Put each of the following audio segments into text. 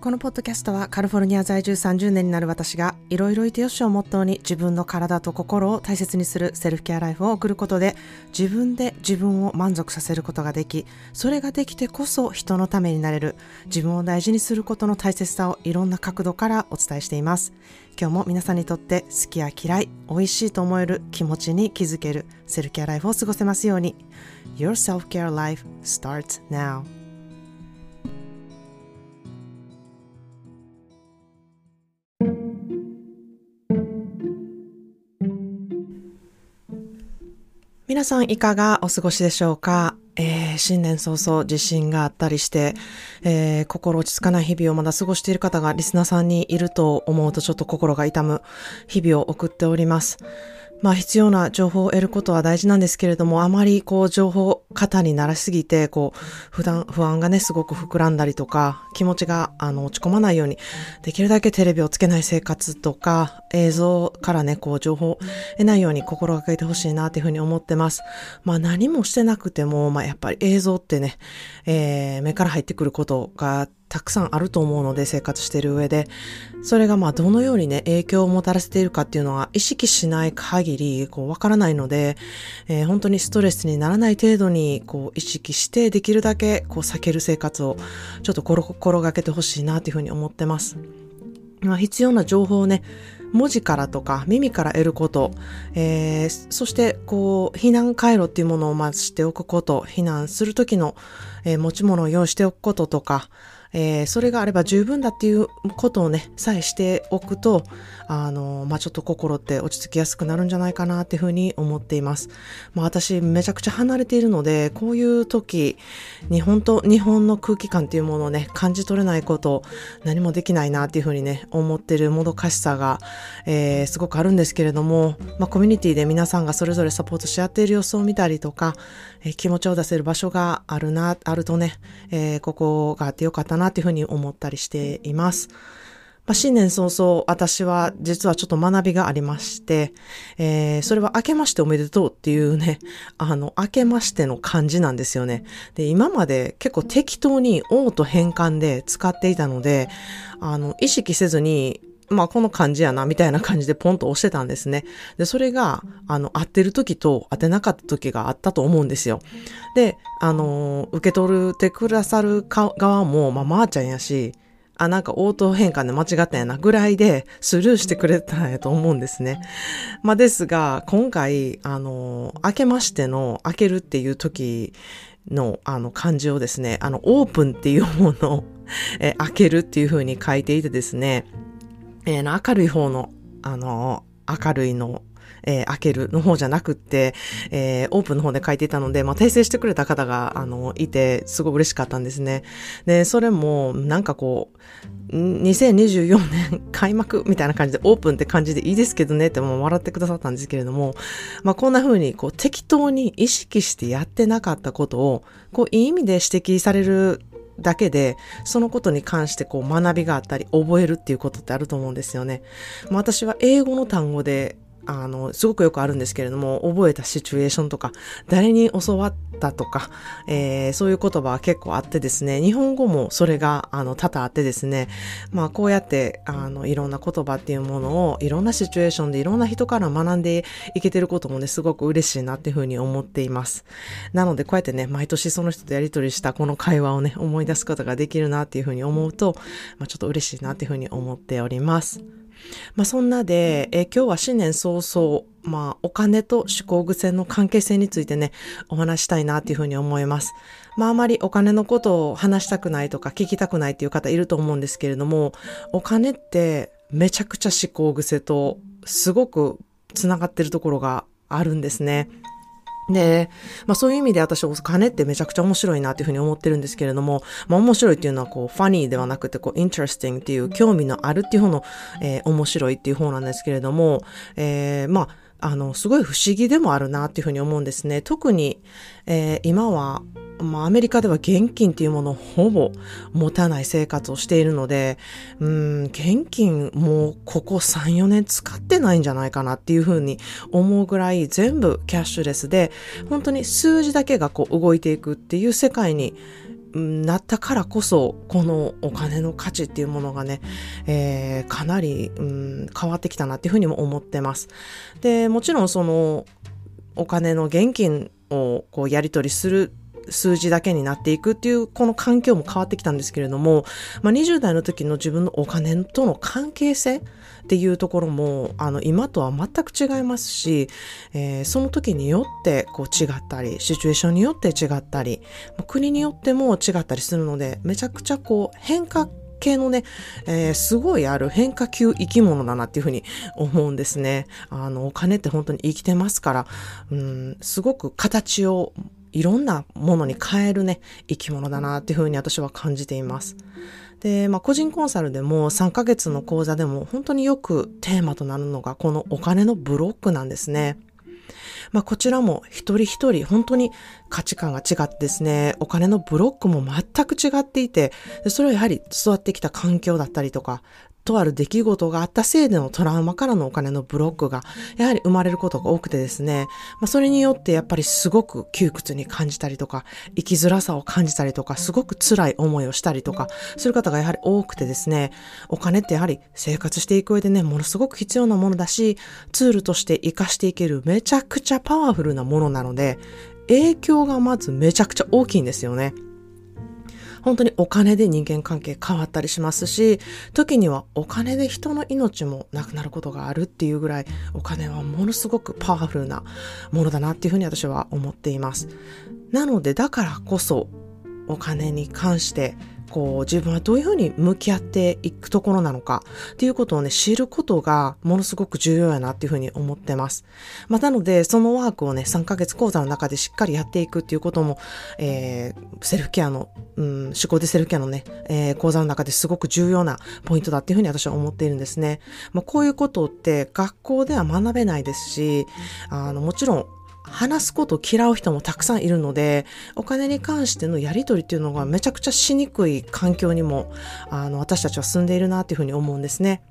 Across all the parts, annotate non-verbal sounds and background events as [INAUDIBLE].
このポッドキャストはカリフォルニア在住30年になる私がいろいろいてよしをモットーに自分の体と心を大切にするセルフケアライフを送ることで自分で自分を満足させることができそれができてこそ人のためになれる自分を大事にすることの大切さをいろんな角度からお伝えしています。今日も皆さんにとって好きや嫌い美味しいと思える気持ちに気づけるセルフケアライフを過ごせますように。Your self-care life starts now. 皆さんいかがお過ごしでしょうか、えー、新年早々地震があったりして、えー、心落ち着かない日々をまだ過ごしている方がリスナーさんにいると思うとちょっと心が痛む日々を送っております。まあ必要な情報を得ることは大事なんですけれども、あまりこう情報型にならしすぎて、こう、普段、不安がね、すごく膨らんだりとか、気持ちが、あの、落ち込まないように、できるだけテレビをつけない生活とか、映像からね、こう、情報を得ないように心がけてほしいなっていうふうに思ってます。まあ何もしてなくても、まあやっぱり映像ってね、えー、目から入ってくることがたくさんあると思うので生活している上で、それがまあどのようにね、影響をもたらせているかっていうのは意識しない限り、こうわからないので、えー、本当にストレスにならない程度に、こう意識してできるだけこう避ける生活をちょっと心がけてほしいなというふうに思ってます。まあ、必要な情報をね、文字からとか耳から得ること、えー、そしてこう避難回路っていうものをまずしておくこと、避難するときの、えー、持ち物を用意しておくこととか、えー、それがあれば十分だっていうことをね、さえしておくと、あの、まあ、ちょっと心って落ち着きやすくなるんじゃないかなっていうふうに思っています。まあ、私めちゃくちゃ離れているので、こういう時、日本と日本の空気感っていうものをね、感じ取れないこと、何もできないなっていうふうにね、思ってるもどかしさが、えー、すごくあるんですけれども、まあ、コミュニティで皆さんがそれぞれサポートし合っている様子を見たりとか、え、気持ちを出せる場所があるな、あるとね、えー、ここがあってよかったなっていうふうに思ったりしています。まあ、新年早々、私は実はちょっと学びがありまして、えー、それは明けましておめでとうっていうね、[LAUGHS] あの、明けましての漢字なんですよね。で、今まで結構適当に王と変換で使っていたので、あの、意識せずに、まあ、この漢字やな、みたいな感じでポンと押してたんですね。で、それが、あの、合ってる時と当てなかった時があったと思うんですよ。で、あの、受け取ってくださる側も、まあ、まー、あ、ちゃんやし、あ、なんか応答変換で間違ったんやなぐらいでスルーしてくれたんやと思うんですね。まあですが、今回、あの、明けましての開けるっていう時のあの漢字をですね、あの、オープンっていうものを、え開けるっていう風に書いていてですね、えー、明るい方の、あの、明るいのえー、開けるの方じゃなくって、えー、オープンの方で書いていたので、まあ、訂正してくれた方が、あの、いて、すごい嬉しかったんですね。で、それも、なんかこう、2024年開幕みたいな感じでオープンって感じでいいですけどねってもう笑ってくださったんですけれども、まあこんな風にこう適当に意識してやってなかったことを、こういい意味で指摘されるだけで、そのことに関してこう学びがあったり覚えるっていうことってあると思うんですよね。まあ、私は英語の単語であの、すごくよくあるんですけれども、覚えたシチュエーションとか、誰に教わったとか、えー、そういう言葉は結構あってですね、日本語もそれが、あの、多々あってですね、まあ、こうやって、あの、いろんな言葉っていうものを、いろんなシチュエーションでいろんな人から学んでいけてることもね、すごく嬉しいなっていうふうに思っています。なので、こうやってね、毎年その人とやりとりしたこの会話をね、思い出すことができるなっていうふうに思うと、まあ、ちょっと嬉しいなっていうふうに思っております。まあ、そんなで、え今日は新年早々、まあ、お金と思考癖の関係性についてね、お話したいなっていうふうに思います。まあ、あまりお金のことを話したくないとか聞きたくないっていう方いると思うんですけれども、お金ってめちゃくちゃ思考癖とすごくつながってるところがあるんですね。で、まあそういう意味で私お金ってめちゃくちゃ面白いなっていうふうに思ってるんですけれども、まあ面白いっていうのはこうファニーではなくてこう interesting っていう興味のあるっていう方の、えー、面白いっていう方なんですけれども、えー、まああの、すごい不思議でもあるなっていうふうに思うんですね。特に、えー、今は、まあ、アメリカでは現金っていうものをほぼ持たない生活をしているので、うん、現金もうここ3、4年使ってないんじゃないかなっていうふうに思うぐらい全部キャッシュレスで、本当に数字だけがこう動いていくっていう世界になったからこそ、このお金の価値っていうものがね、えー、かなり、うん、変わってきたなっていうふうにも思ってます。で、もちろんその、お金の現金をこうやり取りする数字だけになっていくっていうこの環境も変わってきたんですけれども、まあ、20代の時の自分のお金との関係性っていうところもあの今とは全く違いますし、えー、その時によってこう違ったりシチュエーションによって違ったり国によっても違ったりするのでめちゃくちゃこう変化系のね、えー、すごいある変化球生き物だなっていうふうに思うんですね。あの、お金って本当に生きてますから、うん、すごく形をいろんなものに変えるね、生き物だなっていうふうに私は感じています。で、まあ、個人コンサルでも3ヶ月の講座でも本当によくテーマとなるのがこのお金のブロックなんですね。まあ、こちらも一人一人本当に価値観が違ってですね、お金のブロックも全く違っていて、それはやはり育ってきた環境だったりとか、とある出来事があったせいでのトラウマからのお金のブロックが、やはり生まれることが多くてですね、まあ、それによってやっぱりすごく窮屈に感じたりとか、生きづらさを感じたりとか、すごく辛い思いをしたりとか、する方がやはり多くてですね、お金ってやはり生活していく上でね、ものすごく必要なものだし、ツールとして活かしていけるめちゃくちゃパワフルなものなので、影響がまずめちゃくちゃ大きいんですよね。本当にお金で人間関係変わったりしますし、時にはお金で人の命もなくなることがあるっていうぐらい、お金はものすごくパワフルなものだなっていうふうに私は思っています。なので、だからこそ、お金に関してこう自分はどういうふうに向き合っていくところなのかっていうことをね、知ることがものすごく重要やなっていうふうに思ってます。まあ、なので、そのワークをね、3ヶ月講座の中でしっかりやっていくっていうことも、えー、セルフケアの、うん、思考でセルフケアのね、えー、講座の中ですごく重要なポイントだっていうふうに私は思っているんですね。まあ、こういうことって学校では学べないですし、あの、もちろん話すことを嫌う人もたくさんいるので、お金に関してのやりとりっていうのがめちゃくちゃしにくい環境にも、あの、私たちは住んでいるなっていうふうに思うんですね。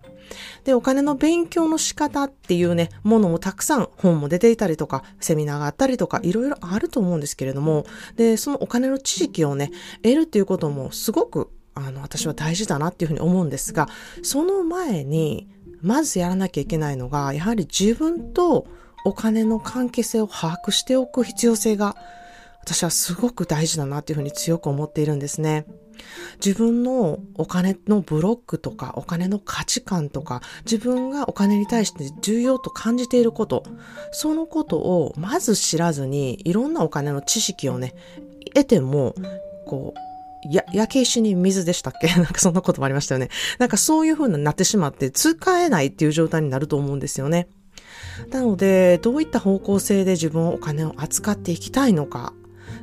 で、お金の勉強の仕方っていうね、ものもたくさん本も出ていたりとか、セミナーがあったりとか、いろいろあると思うんですけれども、で、そのお金の知識をね、得るっていうこともすごく、あの、私は大事だなっていうふうに思うんですが、その前に、まずやらなきゃいけないのが、やはり自分とお金の関係性を把握しておく必要性が私はすごく大事だなっていうふうに強く思っているんですね。自分のお金のブロックとかお金の価値観とか自分がお金に対して重要と感じていることそのことをまず知らずにいろんなお金の知識をね得てもこうや、焼け石に水でしたっけ？[LAUGHS] なんかそんなこともありましたよね。なんかそういう風になってしまって使えないっていう状態になると思うんですよね。なので、どういった方向性で自分お金を扱っていきたいのか、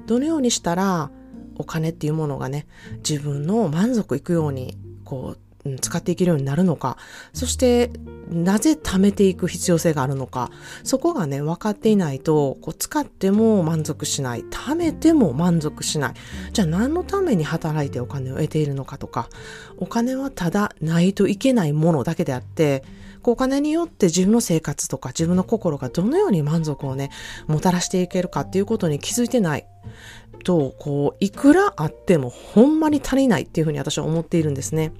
どのようにしたらお金っていうものがね、自分の満足いくように、こう、使っていけるようになるのか、そしてなぜ貯めていく必要性があるのか、そこがね、分かっていないと、こう使っても満足しない、貯めても満足しない。じゃあ何のために働いてお金を得ているのかとか、お金はただないといけないものだけであって、お金によって自分の生活とか自分の心がどのように満足をね、もたらしていけるかっていうことに気づいてないと、こう、いくらあってもほんまに足りないっていうふうに私は思っているんですね。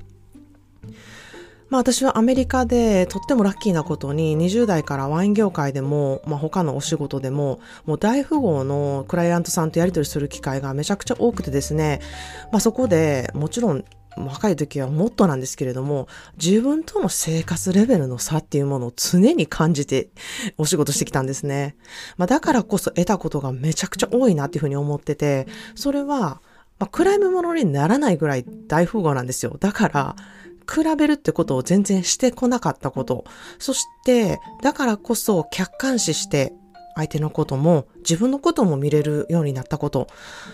まあ私はアメリカでとってもラッキーなことに20代からワイン業界でも、まあ他のお仕事でも、もう大富豪のクライアントさんとやり取りする機会がめちゃくちゃ多くてですね、まあそこでもちろん若い時はもっとなんですけれども、自分との生活レベルの差っていうものを常に感じてお仕事してきたんですね。まあ、だからこそ得たことがめちゃくちゃ多いなっていうふうに思ってて、それは、まあ、比べ物にならないぐらい大富豪なんですよ。だから、比べるってことを全然してこなかったこと。そして、だからこそ客観視して相手のことも自分のことも見れるようになったこと。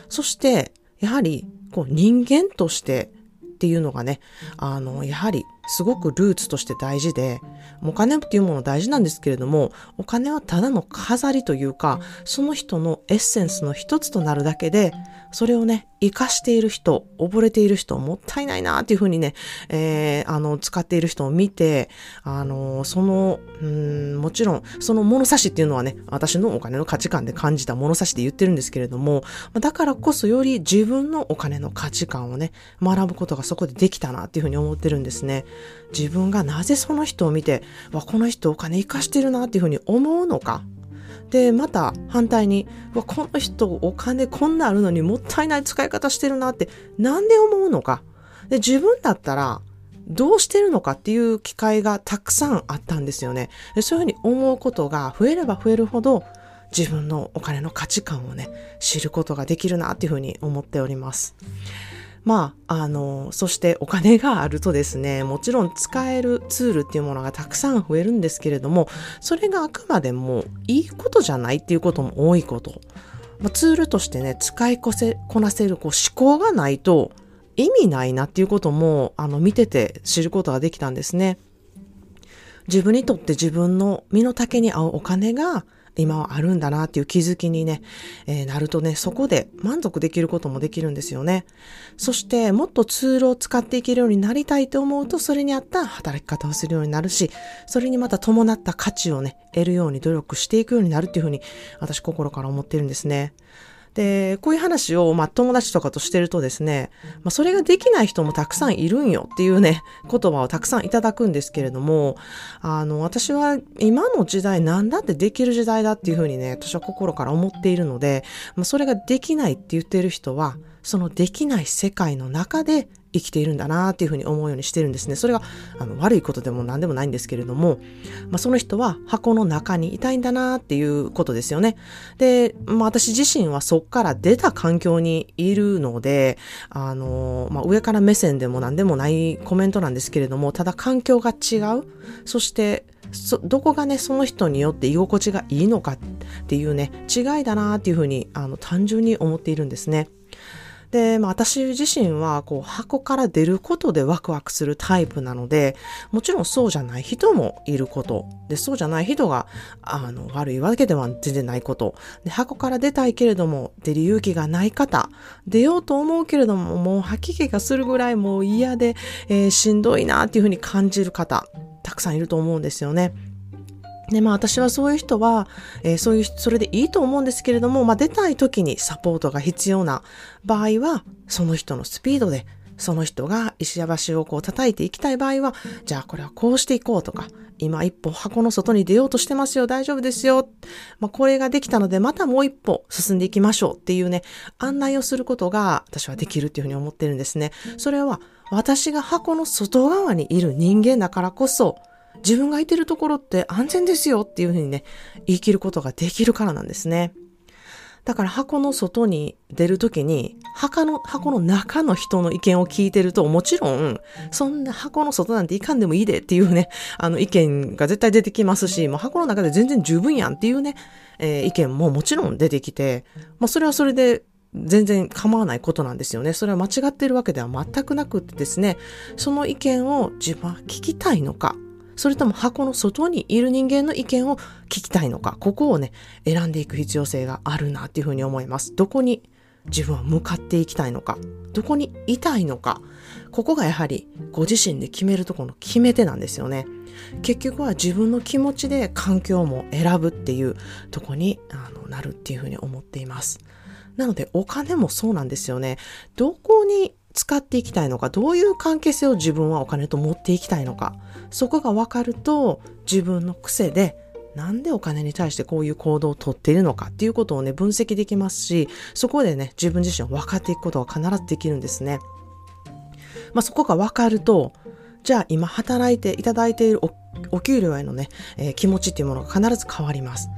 そして、やはり、こう人間としてっていうのがね、あの、やはりすごくルーツとして大事で、お金っていうもの大事なんですけれども、お金はただの飾りというか、その人のエッセンスの一つとなるだけで、それをね、活かしている人、溺れている人、もったいないなっていうふうにね、えー、あの、使っている人を見て、あの、その、うん、もちろん、その物差しっていうのはね、私のお金の価値観で感じた物差しで言ってるんですけれども、だからこそより自分のお金の価値観をね、学ぶことがそこでできたなっていうふうに思ってるんですね。自分がなぜその人を見て、わ、この人お金活かしてるなっていうふうに思うのか。で、また反対に、わ、この人お金こんなあるのにもったいない使い方してるなってなんで思うのか？で、自分だったらどうしてるのかっていう機会がたくさんあったんですよね。でそういうふうに思うことが増えれば増えるほど自分のお金の価値観をね、知ることができるなっていうふうに思っております。まあ、あの、そしてお金があるとですね、もちろん使えるツールっていうものがたくさん増えるんですけれども、それがあくまでもいいことじゃないっていうことも多いこと。まあ、ツールとしてね、使いこせ、こなせるこう思考がないと意味ないなっていうことも、あの、見てて知ることができたんですね。自分にとって自分の身の丈に合うお金が今はあるんだなっていう気づきにね、えー、なるとね、そこで満足できることもできるんですよね。そして、もっとツールを使っていけるようになりたいと思うと、それに合った働き方をするようになるし、それにまた伴った価値をね、得るように努力していくようになるっていうふうに、私心から思ってるんですね。で、こういう話を、まあ、友達とかとしてるとですね、まあ、それができない人もたくさんいるんよっていうね、[LAUGHS] 言葉をたくさんいただくんですけれども、あの、私は今の時代なんだってできる時代だっていうふうにね、私は心から思っているので、まあ、それができないって言ってる人は、そのできない世界の中で生きているんだなっていうふうに思うようにしてるんですね。それがあの悪いことでも何でもないんですけれども、まあ、その人は箱の中にいたいんだなっていうことですよね。で、まあ、私自身はそっから出た環境にいるので、あの、まあ、上から目線でも何でもないコメントなんですけれども、ただ環境が違う。そしてそどこがね、その人によって居心地がいいのかっていうね、違いだなっていうふうに、あの、単純に思っているんですね。で、まあ私自身はこう箱から出ることでワクワクするタイプなので、もちろんそうじゃない人もいること。で、そうじゃない人が、あの、悪いわけでは全然ないこと。で、箱から出たいけれども、出る勇気がない方。出ようと思うけれども、もう吐き気がするぐらいもう嫌で、えー、しんどいなっていうふうに感じる方、たくさんいると思うんですよね。で、まあ私はそういう人は、えー、そういう、それでいいと思うんですけれども、まあ出たい時にサポートが必要な場合は、その人のスピードで、その人が石橋をこう叩いていきたい場合は、じゃあこれはこうしていこうとか、今一歩箱の外に出ようとしてますよ、大丈夫ですよ。まあこれができたので、またもう一歩進んでいきましょうっていうね、案内をすることが私はできるっていうふうに思ってるんですね。それは私が箱の外側にいる人間だからこそ、自分がいてるところって安全ですよっていうふうにね、言い切ることができるからなんですね。だから箱の外に出るときに、箱の、箱の中の人の意見を聞いてると、もちろん、そんな箱の外なんていかんでもいいでっていうね、あの意見が絶対出てきますし、もう箱の中で全然十分やんっていうね、えー、意見ももちろん出てきて、まあそれはそれで全然構わないことなんですよね。それは間違ってるわけでは全くなくってですね、その意見を自分は聞きたいのか、それとも箱の外にいる人間の意見を聞きたいのか、ここをね、選んでいく必要性があるなっていうふうに思います。どこに自分は向かっていきたいのか、どこにいたいのか、ここがやはりご自身で決めるところの決め手なんですよね。結局は自分の気持ちで環境も選ぶっていうとこにあのなるっていうふうに思っています。なのでお金もそうなんですよね。どこに使っていきたいのか、どういう関係性を自分はお金と持っていきたいのか、そこが分かると自分の癖でなんでお金に対してこういう行動をとっているのかっていうことをね、分析できますし、そこでね、自分自身を分かっていくことが必ずできるんですね。まあ、そこが分かると、じゃあ今働いていただいているお給料へのね、えー、気持ちっていうものが必ず変わります。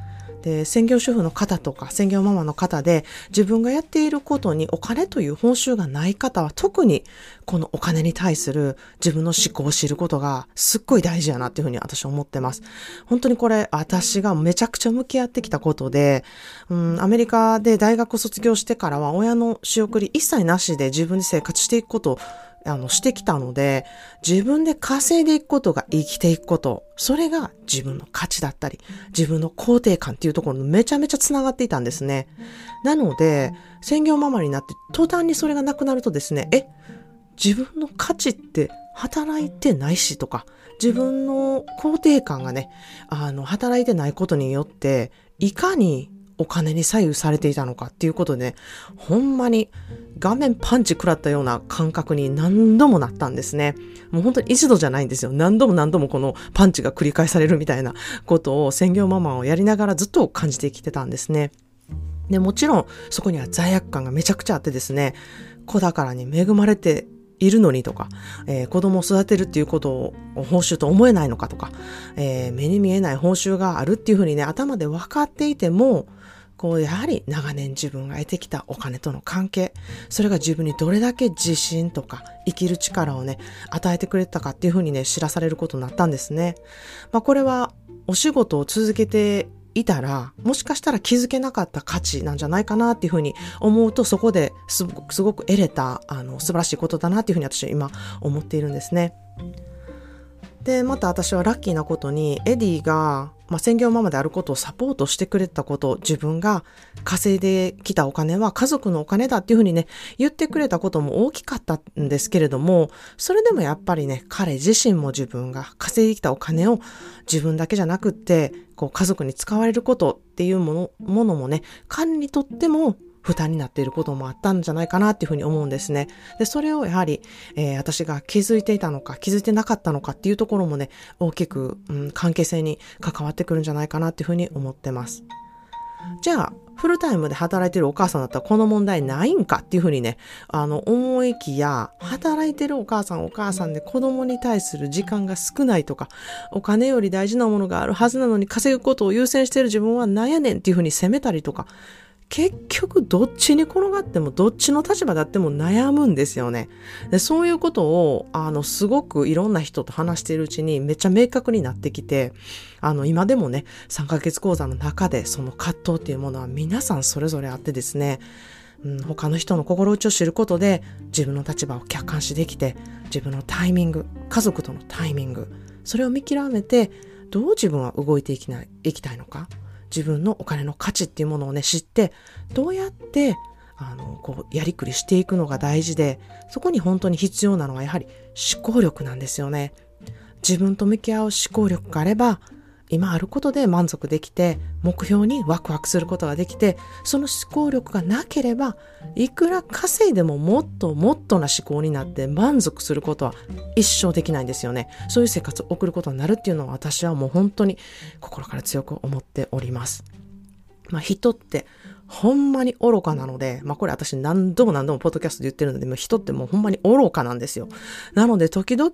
で、専業主婦の方とか専業ママの方で自分がやっていることにお金という報酬がない方は特にこのお金に対する自分の思考を知ることがすっごい大事やなっていうふうに私は思ってます。本当にこれ私がめちゃくちゃ向き合ってきたことで、うん、アメリカで大学卒業してからは親の仕送り一切なしで自分で生活していくことをあの、してきたので、自分で稼いでいくことが生きていくこと、それが自分の価値だったり、自分の肯定感っていうところにめちゃめちゃ繋がっていたんですね。なので、専業ママになって途端にそれがなくなるとですね、え、自分の価値って働いてないしとか、自分の肯定感がね、あの、働いてないことによって、いかにお金に左右されていたのかっていうことで、ね、ほんまに画面パンチ食らったような感覚に何度もなったんですね。もう本当に一度じゃないんですよ。何度も何度もこのパンチが繰り返されるみたいなことを専業ママをやりながらずっと感じてきてたんですね。で、もちろんそこには罪悪感がめちゃくちゃあってですね、子宝に恵まれているのにとか、えー、子供を育てるっていうことを報酬と思えないのかとか、えー、目に見えない報酬があるっていうふうにね、頭で分かっていても、こう、やはり長年自分が得てきたお金との関係、それが自分にどれだけ自信とか生きる力をね、与えてくれたかっていうふうにね、知らされることになったんですね。まあこれはお仕事を続けていたら、もしかしたら気づけなかった価値なんじゃないかなっていうふうに思うと、そこですごくすごく得れた、あの、素晴らしいことだなっていうふうに私は今思っているんですね。で、また私はラッキーなことに、エディが、まあ、専業ママであることをサポートしてくれたこと、自分が稼いできたお金は家族のお金だっていうふうにね、言ってくれたことも大きかったんですけれども、それでもやっぱりね、彼自身も自分が稼いできたお金を自分だけじゃなくって、こう家族に使われることっていうもの、ものもね、彼にとっても負担になっていることもあったんじゃないかなっていうふうに思うんですね。で、それをやはり、えー、私が気づいていたのか、気づいてなかったのかっていうところもね、大きく、うん、関係性に関わってくるんじゃないかなっていうふうに思ってます。じゃあ、フルタイムで働いてるお母さんだったらこの問題ないんかっていうふうにね、あの、思いきや、働いてるお母さんお母さんで子供に対する時間が少ないとか、お金より大事なものがあるはずなのに稼ぐことを優先してる自分はなんやねんっていうふうに責めたりとか、結局どっちに転がってもどっちの立場であっても悩むんですよね。でそういうことを、あの、すごくいろんな人と話しているうちにめっちゃ明確になってきて、あの、今でもね、3ヶ月講座の中でその葛藤っていうものは皆さんそれぞれあってですね、うん、他の人の心打ちを知ることで自分の立場を客観視できて、自分のタイミング、家族とのタイミング、それを見極めて、どう自分は動いていきない、いきたいのか。自分のお金の価値っていうものをね、知って、どうやって、あの、こう、やりくりしていくのが大事で、そこに本当に必要なのはやはり思考力なんですよね。自分と向き合う思考力があれば、今あることで満足できて、目標にワクワクすることができて、その思考力がなければ、いくら稼いでももっともっとな思考になって満足することは一生できないんですよね。そういう生活を送ることになるっていうのは私はもう本当に心から強く思っております。まあ人ってほんまに愚かなので、まあこれ私何度も何度もポッドキャストで言ってるので、もう人ってもうほんまに愚かなんですよ。なので時々、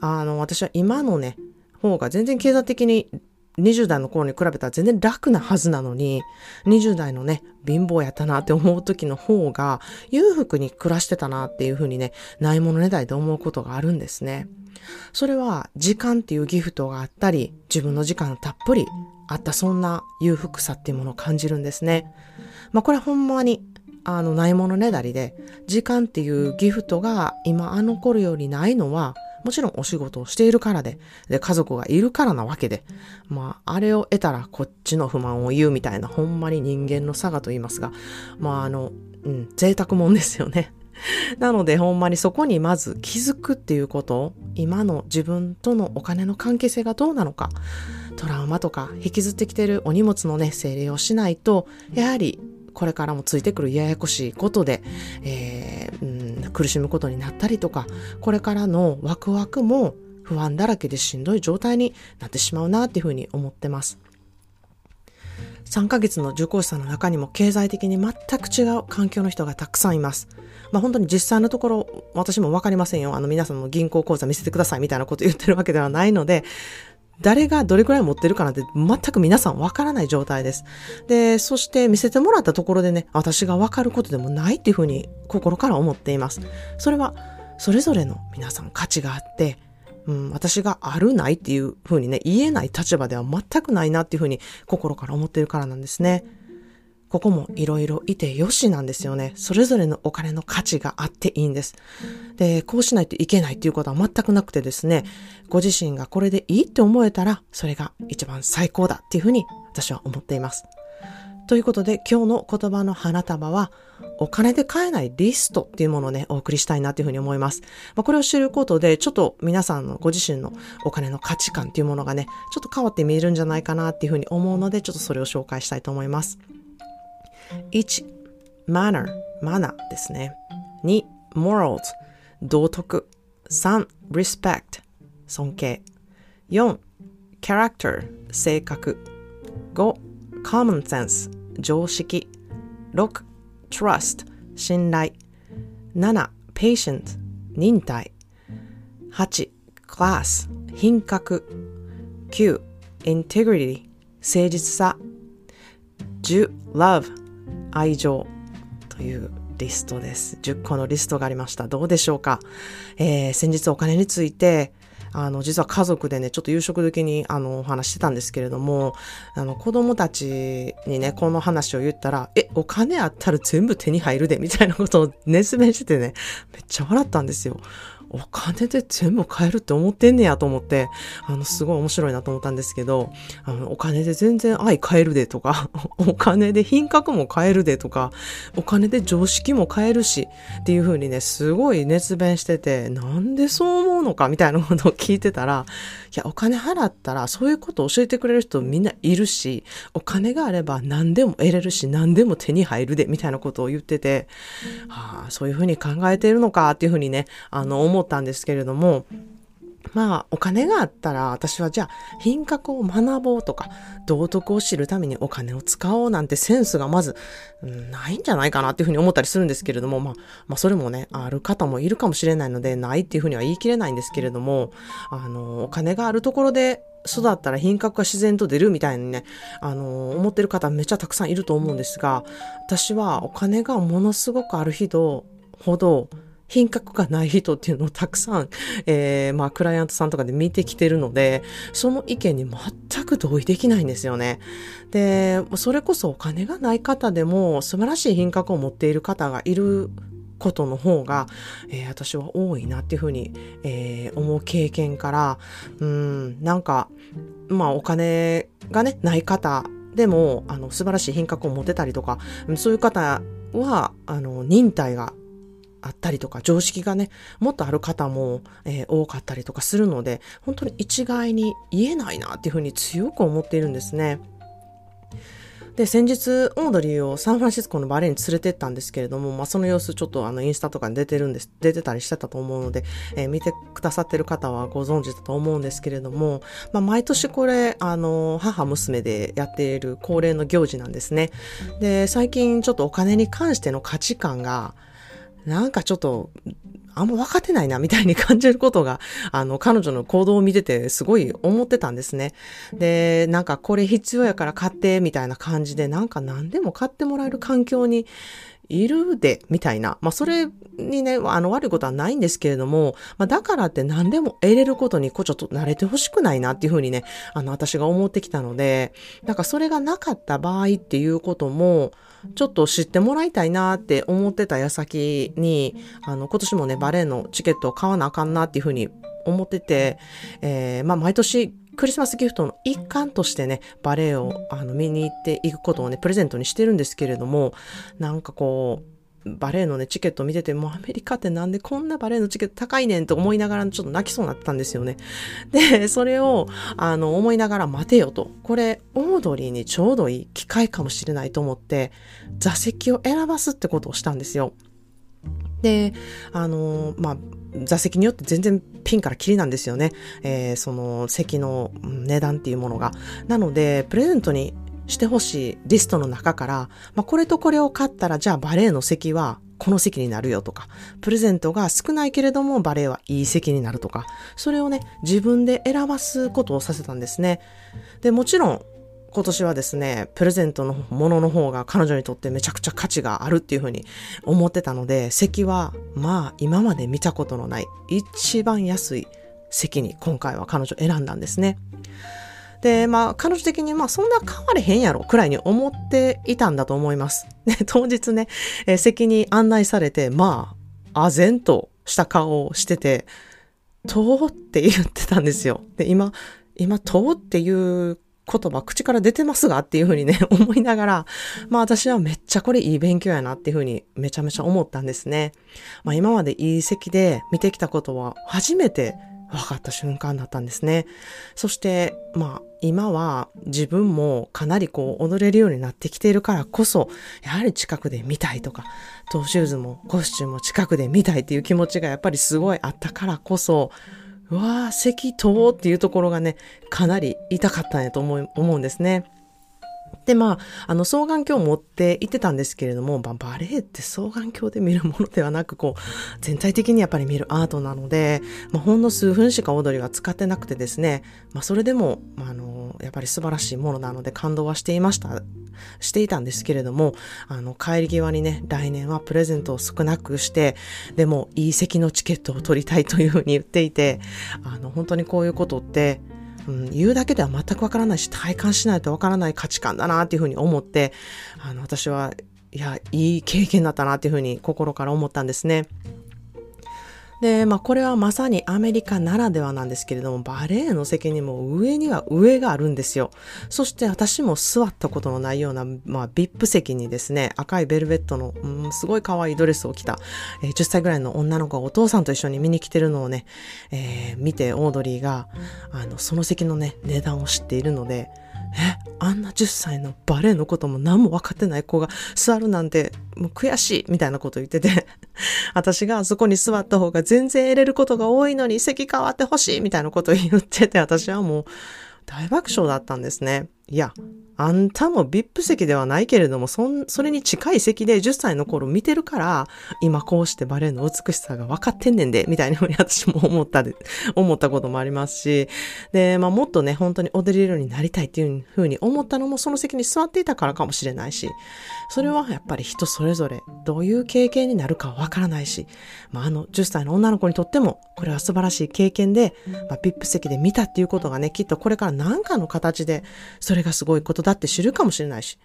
あの私は今のね、方が全然経済的に20代の頃に比べたら全然楽なはずなのに、20代のね、貧乏やったなって思う時の方が裕福に暮らしてたなっていうふうにね、ないものねだりで思うことがあるんですね。それは時間っていうギフトがあったり、自分の時間たっぷりあったそんな裕福さっていうものを感じるんですね。まあこれはほんまにあのないものねだりで、時間っていうギフトが今あの頃よりないのはもちろんお仕事をしているからで、で、家族がいるからなわけで、まあ、あれを得たらこっちの不満を言うみたいな、ほんまに人間の差がと言いますが、まあ、あの、うん、贅沢もんですよね。[LAUGHS] なのでほんまにそこにまず気づくっていうことを今の自分とのお金の関係性がどうなのか、トラウマとか引きずってきてるお荷物のね、整理をしないと、やはりこれからもついてくるややこしいことで、えー、うん、苦しむことになったりとか、これからのワクワクも不安だらけでしんどい状態になってしまうなっていうふうに思ってます。3ヶ月の受講者さんの中にも経済的に全く違う環境の人がたくさんいます。まあ本当に実際のところ私もわかりませんよ。あの皆さんの銀行口座見せてくださいみたいなこと言ってるわけではないので、誰がどれくらい持ってるかなんて全く皆さんわからない状態です。で、そして見せてもらったところでね、私がわかることでもないっていうふうに心から思っています。それはそれぞれの皆さん価値があって、うん、私があるないっていうふうにね、言えない立場では全くないなっていうふうに心から思っているからなんですね。ここもいろいろいてよしなんですよね。それぞれのお金の価値があっていいんです。で、こうしないといけないっていうことは全くなくてですね、ご自身がこれでいいって思えたら、それが一番最高だっていうふうに私は思っています。ということで今日の言葉の花束はお金で買えないリストっていうものをね、お送りしたいなというふうに思います。まあ、これを知ることで、ちょっと皆さんのご自身のお金の価値観っていうものがね、ちょっと変わって見えるんじゃないかなっていうふうに思うので、ちょっとそれを紹介したいと思います。1、manner、マナーですね。2、morals、道徳。3、respect、尊敬。4、character、性格。5、common sense、常識。6、trust、信頼。7、patient、忍耐。8、class、品格。9、integrity、誠実さ。10、love、愛情というリストです。10個のリストがありました。どうでしょうか、えー、先日お金について、あの、実は家族でね、ちょっと夕食時に、あの、お話してたんですけれども、あの、子供たちにね、この話を言ったら、え、お金あったら全部手に入るで、みたいなことを熱弁しててね、めっちゃ笑ったんですよ。お金で全部買えるって思ってんねやと思って、あの、すごい面白いなと思ったんですけど、あの、お金で全然愛買えるでとか、[LAUGHS] お金で品格も買えるでとか、お金で常識も買えるし、っていう風にね、すごい熱弁してて、なんでそう思うのかみたいなことを聞いてたら、いや、お金払ったらそういうことを教えてくれる人みんないるし、お金があれば何でも得れるし、何でも手に入るで、みたいなことを言ってて、はあ、そういう風に考えているのかっていう風にね、あの、思ったんですけれども、まあ、お金があったら、私はじゃあ、品格を学ぼうとか、道徳を知るためにお金を使おうなんてセンスがまず、ないんじゃないかなっていうふうに思ったりするんですけれども、まあ、まあ、それもね、ある方もいるかもしれないので、ないっていうふうには言い切れないんですけれども、あの、お金があるところで、育ったら品格が自然と出るみたいにね、あの思ってる方めちゃたくさんいると思うんですが、私はお金がものすごくある人ほど、品格がない人っていうのをたくさん、えー、まあ、クライアントさんとかで見てきてるので、その意見に全く同意できないんですよね。で、それこそお金がない方でも素晴らしい品格を持っている方がいることの方が、えー、私は多いなっていうふうに、えー、思う経験から、うん、なんか、まあお金がね、ない方でも、あの、素晴らしい品格を持てたりとか、そういう方は、あの、忍耐があったりとか、常識がね、もっとある方も、えー、多かったりとかするので、本当に一概に言えないなっていうふうに強く思っているんですね。で、先日、オードリーをサンフランシスコのバレエに連れてったんですけれども、まあ、その様子ちょっとあの、インスタとかに出てるんです、出てたりしてたと思うので、えー、見てくださってる方はご存知だと思うんですけれども、まあ、毎年これ、あの、母娘でやっている恒例の行事なんですね。で、最近ちょっとお金に関しての価値観が、なんかちょっと、あんま分かってないな、みたいに感じることが、[LAUGHS] あの、彼女の行動を見てて、すごい思ってたんですね。で、なんかこれ必要やから買って、みたいな感じで、なんか何でも買ってもらえる環境にいるで、みたいな。まあ、それにね、あの、悪いことはないんですけれども、まあ、だからって何でも得れることに、こう、ちょっと慣れてほしくないなっていうふうにね、あの、私が思ってきたので、なんかそれがなかった場合っていうことも、ちょっと知ってもらいたいなって思ってた矢先に、あの、今年もね、バレエのチケットを買わなあかんなっていうふうに思ってて、えー、まあ、毎年クリスマスギフトの一環としてね、バレエをあの見に行っていくことをね、プレゼントにしてるんですけれども、なんかこう、バレエのね、チケット見てて、もうアメリカってなんでこんなバレエのチケット高いねんと思いながらちょっと泣きそうになったんですよね。で、それを、あの、思いながら待てよと。これ、オードリーにちょうどいい機会かもしれないと思って、座席を選ばすってことをしたんですよ。で、あの、まあ、座席によって全然ピンからキリなんですよね。えー、その席の値段っていうものが。なので、プレゼントにしてほしいリストの中から、まあ、これとこれを買ったら、じゃあバレエの席はこの席になるよとか、プレゼントが少ないけれどもバレエはいい席になるとか、それをね、自分で選ばすことをさせたんですね。で、もちろん、今年はですね、プレゼントのものの方が彼女にとってめちゃくちゃ価値があるっていうふうに思ってたので、席はまあ今まで見たことのない一番安い席に今回は彼女選んだんですね。で、まあ、彼女的に、まあ、そんな変われへんやろ、くらいに思っていたんだと思います。で、当日ね、えー、席に案内されて、まあ、あぜんとした顔をしてて、とうって言ってたんですよ。で、今、今、とうっていう言葉口から出てますがっていうふうにね、[LAUGHS] 思いながら、まあ私はめっちゃこれいい勉強やなっていうふうにめちゃめちゃ思ったんですね。まあ今までいい席で見てきたことは初めて分かった瞬間だったんですね。そして、まあ、今は自分もかなりこう踊れるようになってきているからこそ、やはり近くで見たいとか、トーシューズもコスチュームも近くで見たいっていう気持ちがやっぱりすごいあったからこそ、うわあ、咳とっていうところがね、かなり痛かったんやと思う思うんですね。で、まあ、あの、双眼鏡を持って行ってたんですけれども、まあ、バレエって双眼鏡で見るものではなく、こう、全体的にやっぱり見るアートなので、まあ、ほんの数分しか踊りは使ってなくてですね、まあ、それでも、まあ、あの、やっぱり素晴らしいものなので感動はしていました、していたんですけれども、あの、帰り際にね、来年はプレゼントを少なくして、でも、いい席のチケットを取りたいというふうに言っていて、あの、本当にこういうことって、うん、言うだけでは全くわからないし、体感しないとわからない価値観だなっていうふうに思って、あの、私は、いや、いい経験だったなっていうふうに心から思ったんですね。で、まあこれはまさにアメリカならではなんですけれども、バレエの席にも上には上があるんですよ。そして私も座ったことのないような、まあ VIP 席にですね、赤いベルベットの、うん、すごい可愛いドレスを着た、えー、10歳ぐらいの女の子がお父さんと一緒に見に来てるのをね、えー、見てオードリーが、あの、その席のね、値段を知っているので、え、あんな10歳のバレエのことも何も分かってない子が座るなんてもう悔しいみたいなこと言ってて [LAUGHS] 私があそこに座った方が全然入れることが多いのに席変わってほしいみたいなこと言ってて私はもう大爆笑だったんですね。いや、あんたも VIP 席ではないけれども、そん、それに近い席で10歳の頃見てるから、今こうしてバレエの美しさが分かってんねんで、みたいなふうに私も思ったで、[LAUGHS] 思ったこともありますし、で、まあもっとね、本当に踊れるようになりたいっていうふうに思ったのもその席に座っていたからかもしれないし、それはやっぱり人それぞれどういう経験になるかわからないし、まああの10歳の女の子にとっても、これは素晴らしい経験で、まあ VIP 席で見たっていうことがね、きっとこれから何かの形で、それれがすごいことだって知るかもしれないし、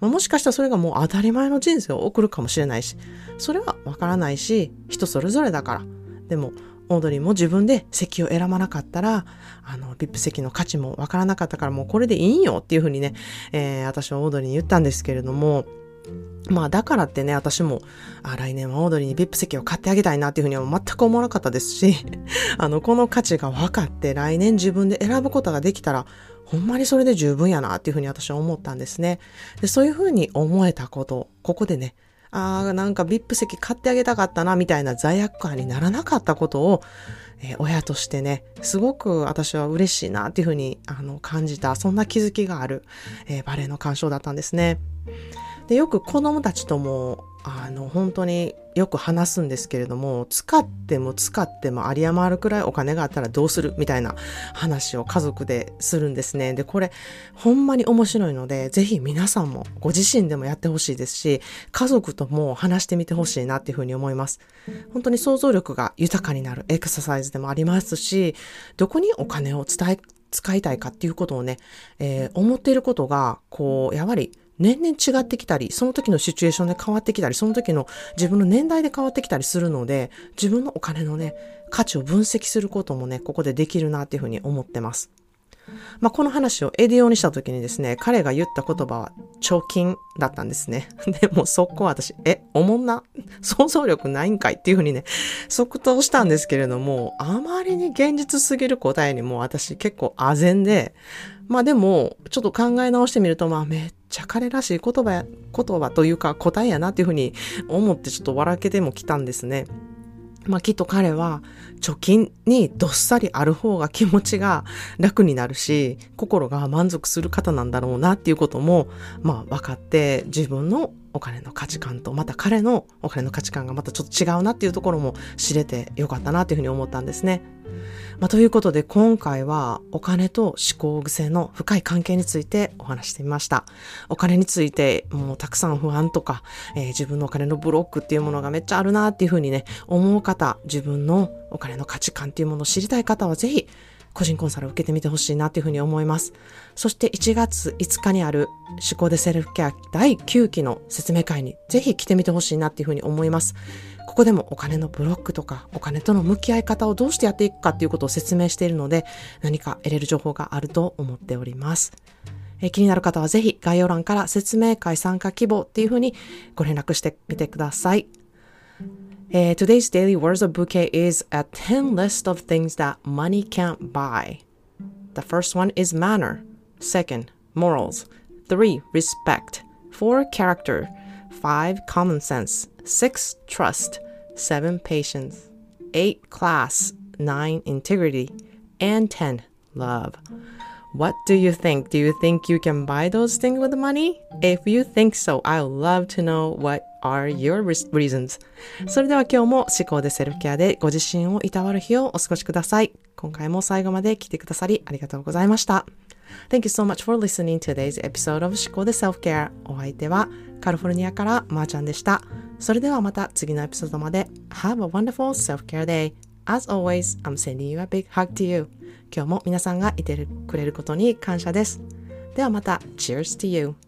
まあ、もしかしたらそれがもう当たり前の人生を送るかもしれないし、それはわからないし、人それぞれだから。でも、オードリーも自分で席を選ばなかったら、あの、VIP 席の価値もわからなかったからもうこれでいいんよっていうふうにね、えー、私はオードリーに言ったんですけれども、まあだからってね、私も、あ、来年はオードリーに VIP 席を買ってあげたいなっていうふうには全く思わなかったですし、[LAUGHS] あの、この価値が分かって来年自分で選ぶことができたら、ほんまにそれで十分やなっていうふうに私は思ったんですね。で、そういうふうに思えたこと、ここでね、ああ、なんか VIP 席買ってあげたかったな、みたいな罪悪感にならなかったことを、えー、親としてね、すごく私は嬉しいなっていうふうにあの感じた、そんな気づきがある、えー、バレエの鑑賞だったんですね。で、よく子供たちともあの、本当によく話すんですけれども、使っても使っても有り余るくらいお金があったらどうするみたいな話を家族でするんですね。で、これ、ほんまに面白いので、ぜひ皆さんもご自身でもやってほしいですし、家族とも話してみてほしいなっていうふうに思います。本当に想像力が豊かになるエクササイズでもありますし、どこにお金を伝え、使いたいかっていうことをね、えー、思っていることが、こう、やはり年々違ってきたり、その時のシチュエーションで変わってきたり、その時の自分の年代で変わってきたりするので、自分のお金のね、価値を分析することもね、ここでできるなっていうふうに思ってます。まあ、この話をエディオにした時にですね、彼が言った言葉は貯金だったんですね。[LAUGHS] でもそこは私、え、おもんな？想像力ないんかいっていうふうにね、即答したんですけれども、あまりに現実すぎる答えにも私結構唖然で、まあでも、ちょっと考え直してみると、まあめっちゃ彼らしい言葉や、言葉というか答えやなっていうふうに思ってちょっと笑けても来たんですね。まあきっと彼は貯金にどっさりある方が気持ちが楽になるし、心が満足する方なんだろうなっていうことも、まあ分かって自分のお金の価値観と、また彼のお金の価値観がまたちょっと違うなっていうところも知れてよかったなっていうふうに思ったんですね。まあ、ということで今回はお金と思考癖の深い関係についてお話してみました。お金についてもうたくさん不安とか、えー、自分のお金のブロックっていうものがめっちゃあるなっていうふうにね、思う方、自分のお金の価値観っていうものを知りたい方はぜひ個人コンサルを受けてみてほしいなというふうに思います。そして1月5日にある思考でセルフケア第9期の説明会にぜひ来てみてほしいなっていうふうに思います。ここでもお金のブロックとかお金との向き合い方をどうしてやっていくかっていうことを説明しているので何か得れる情報があると思っております。え気になる方はぜひ概要欄から説明会参加希望っていうふうにご連絡してみてください。Uh, today's daily words of bouquet is a 10 list of things that money can't buy. The first one is manner. Second, morals. Three, respect. Four, character. Five, common sense. Six, trust. Seven, patience. Eight, class. Nine, integrity. And ten, love. What do you think? Do you think you can buy those things with money? If you think so, I would love to know what are your reasons? それでは今日も思考でセルフケアでご自身をいたわる日をお過ごしください。今回も最後まで来てくださりありがとうございました。Thank you so much for listening to today's episode of 思考で Self Care お相手はカリフォルニアからまーちゃんでした。それではまた次のエピソードまで Have a wonderful self-care day. As always, I'm sending you a big hug to you. 今日も皆さんがいてくれることに感謝です。ではまた Cheers to you!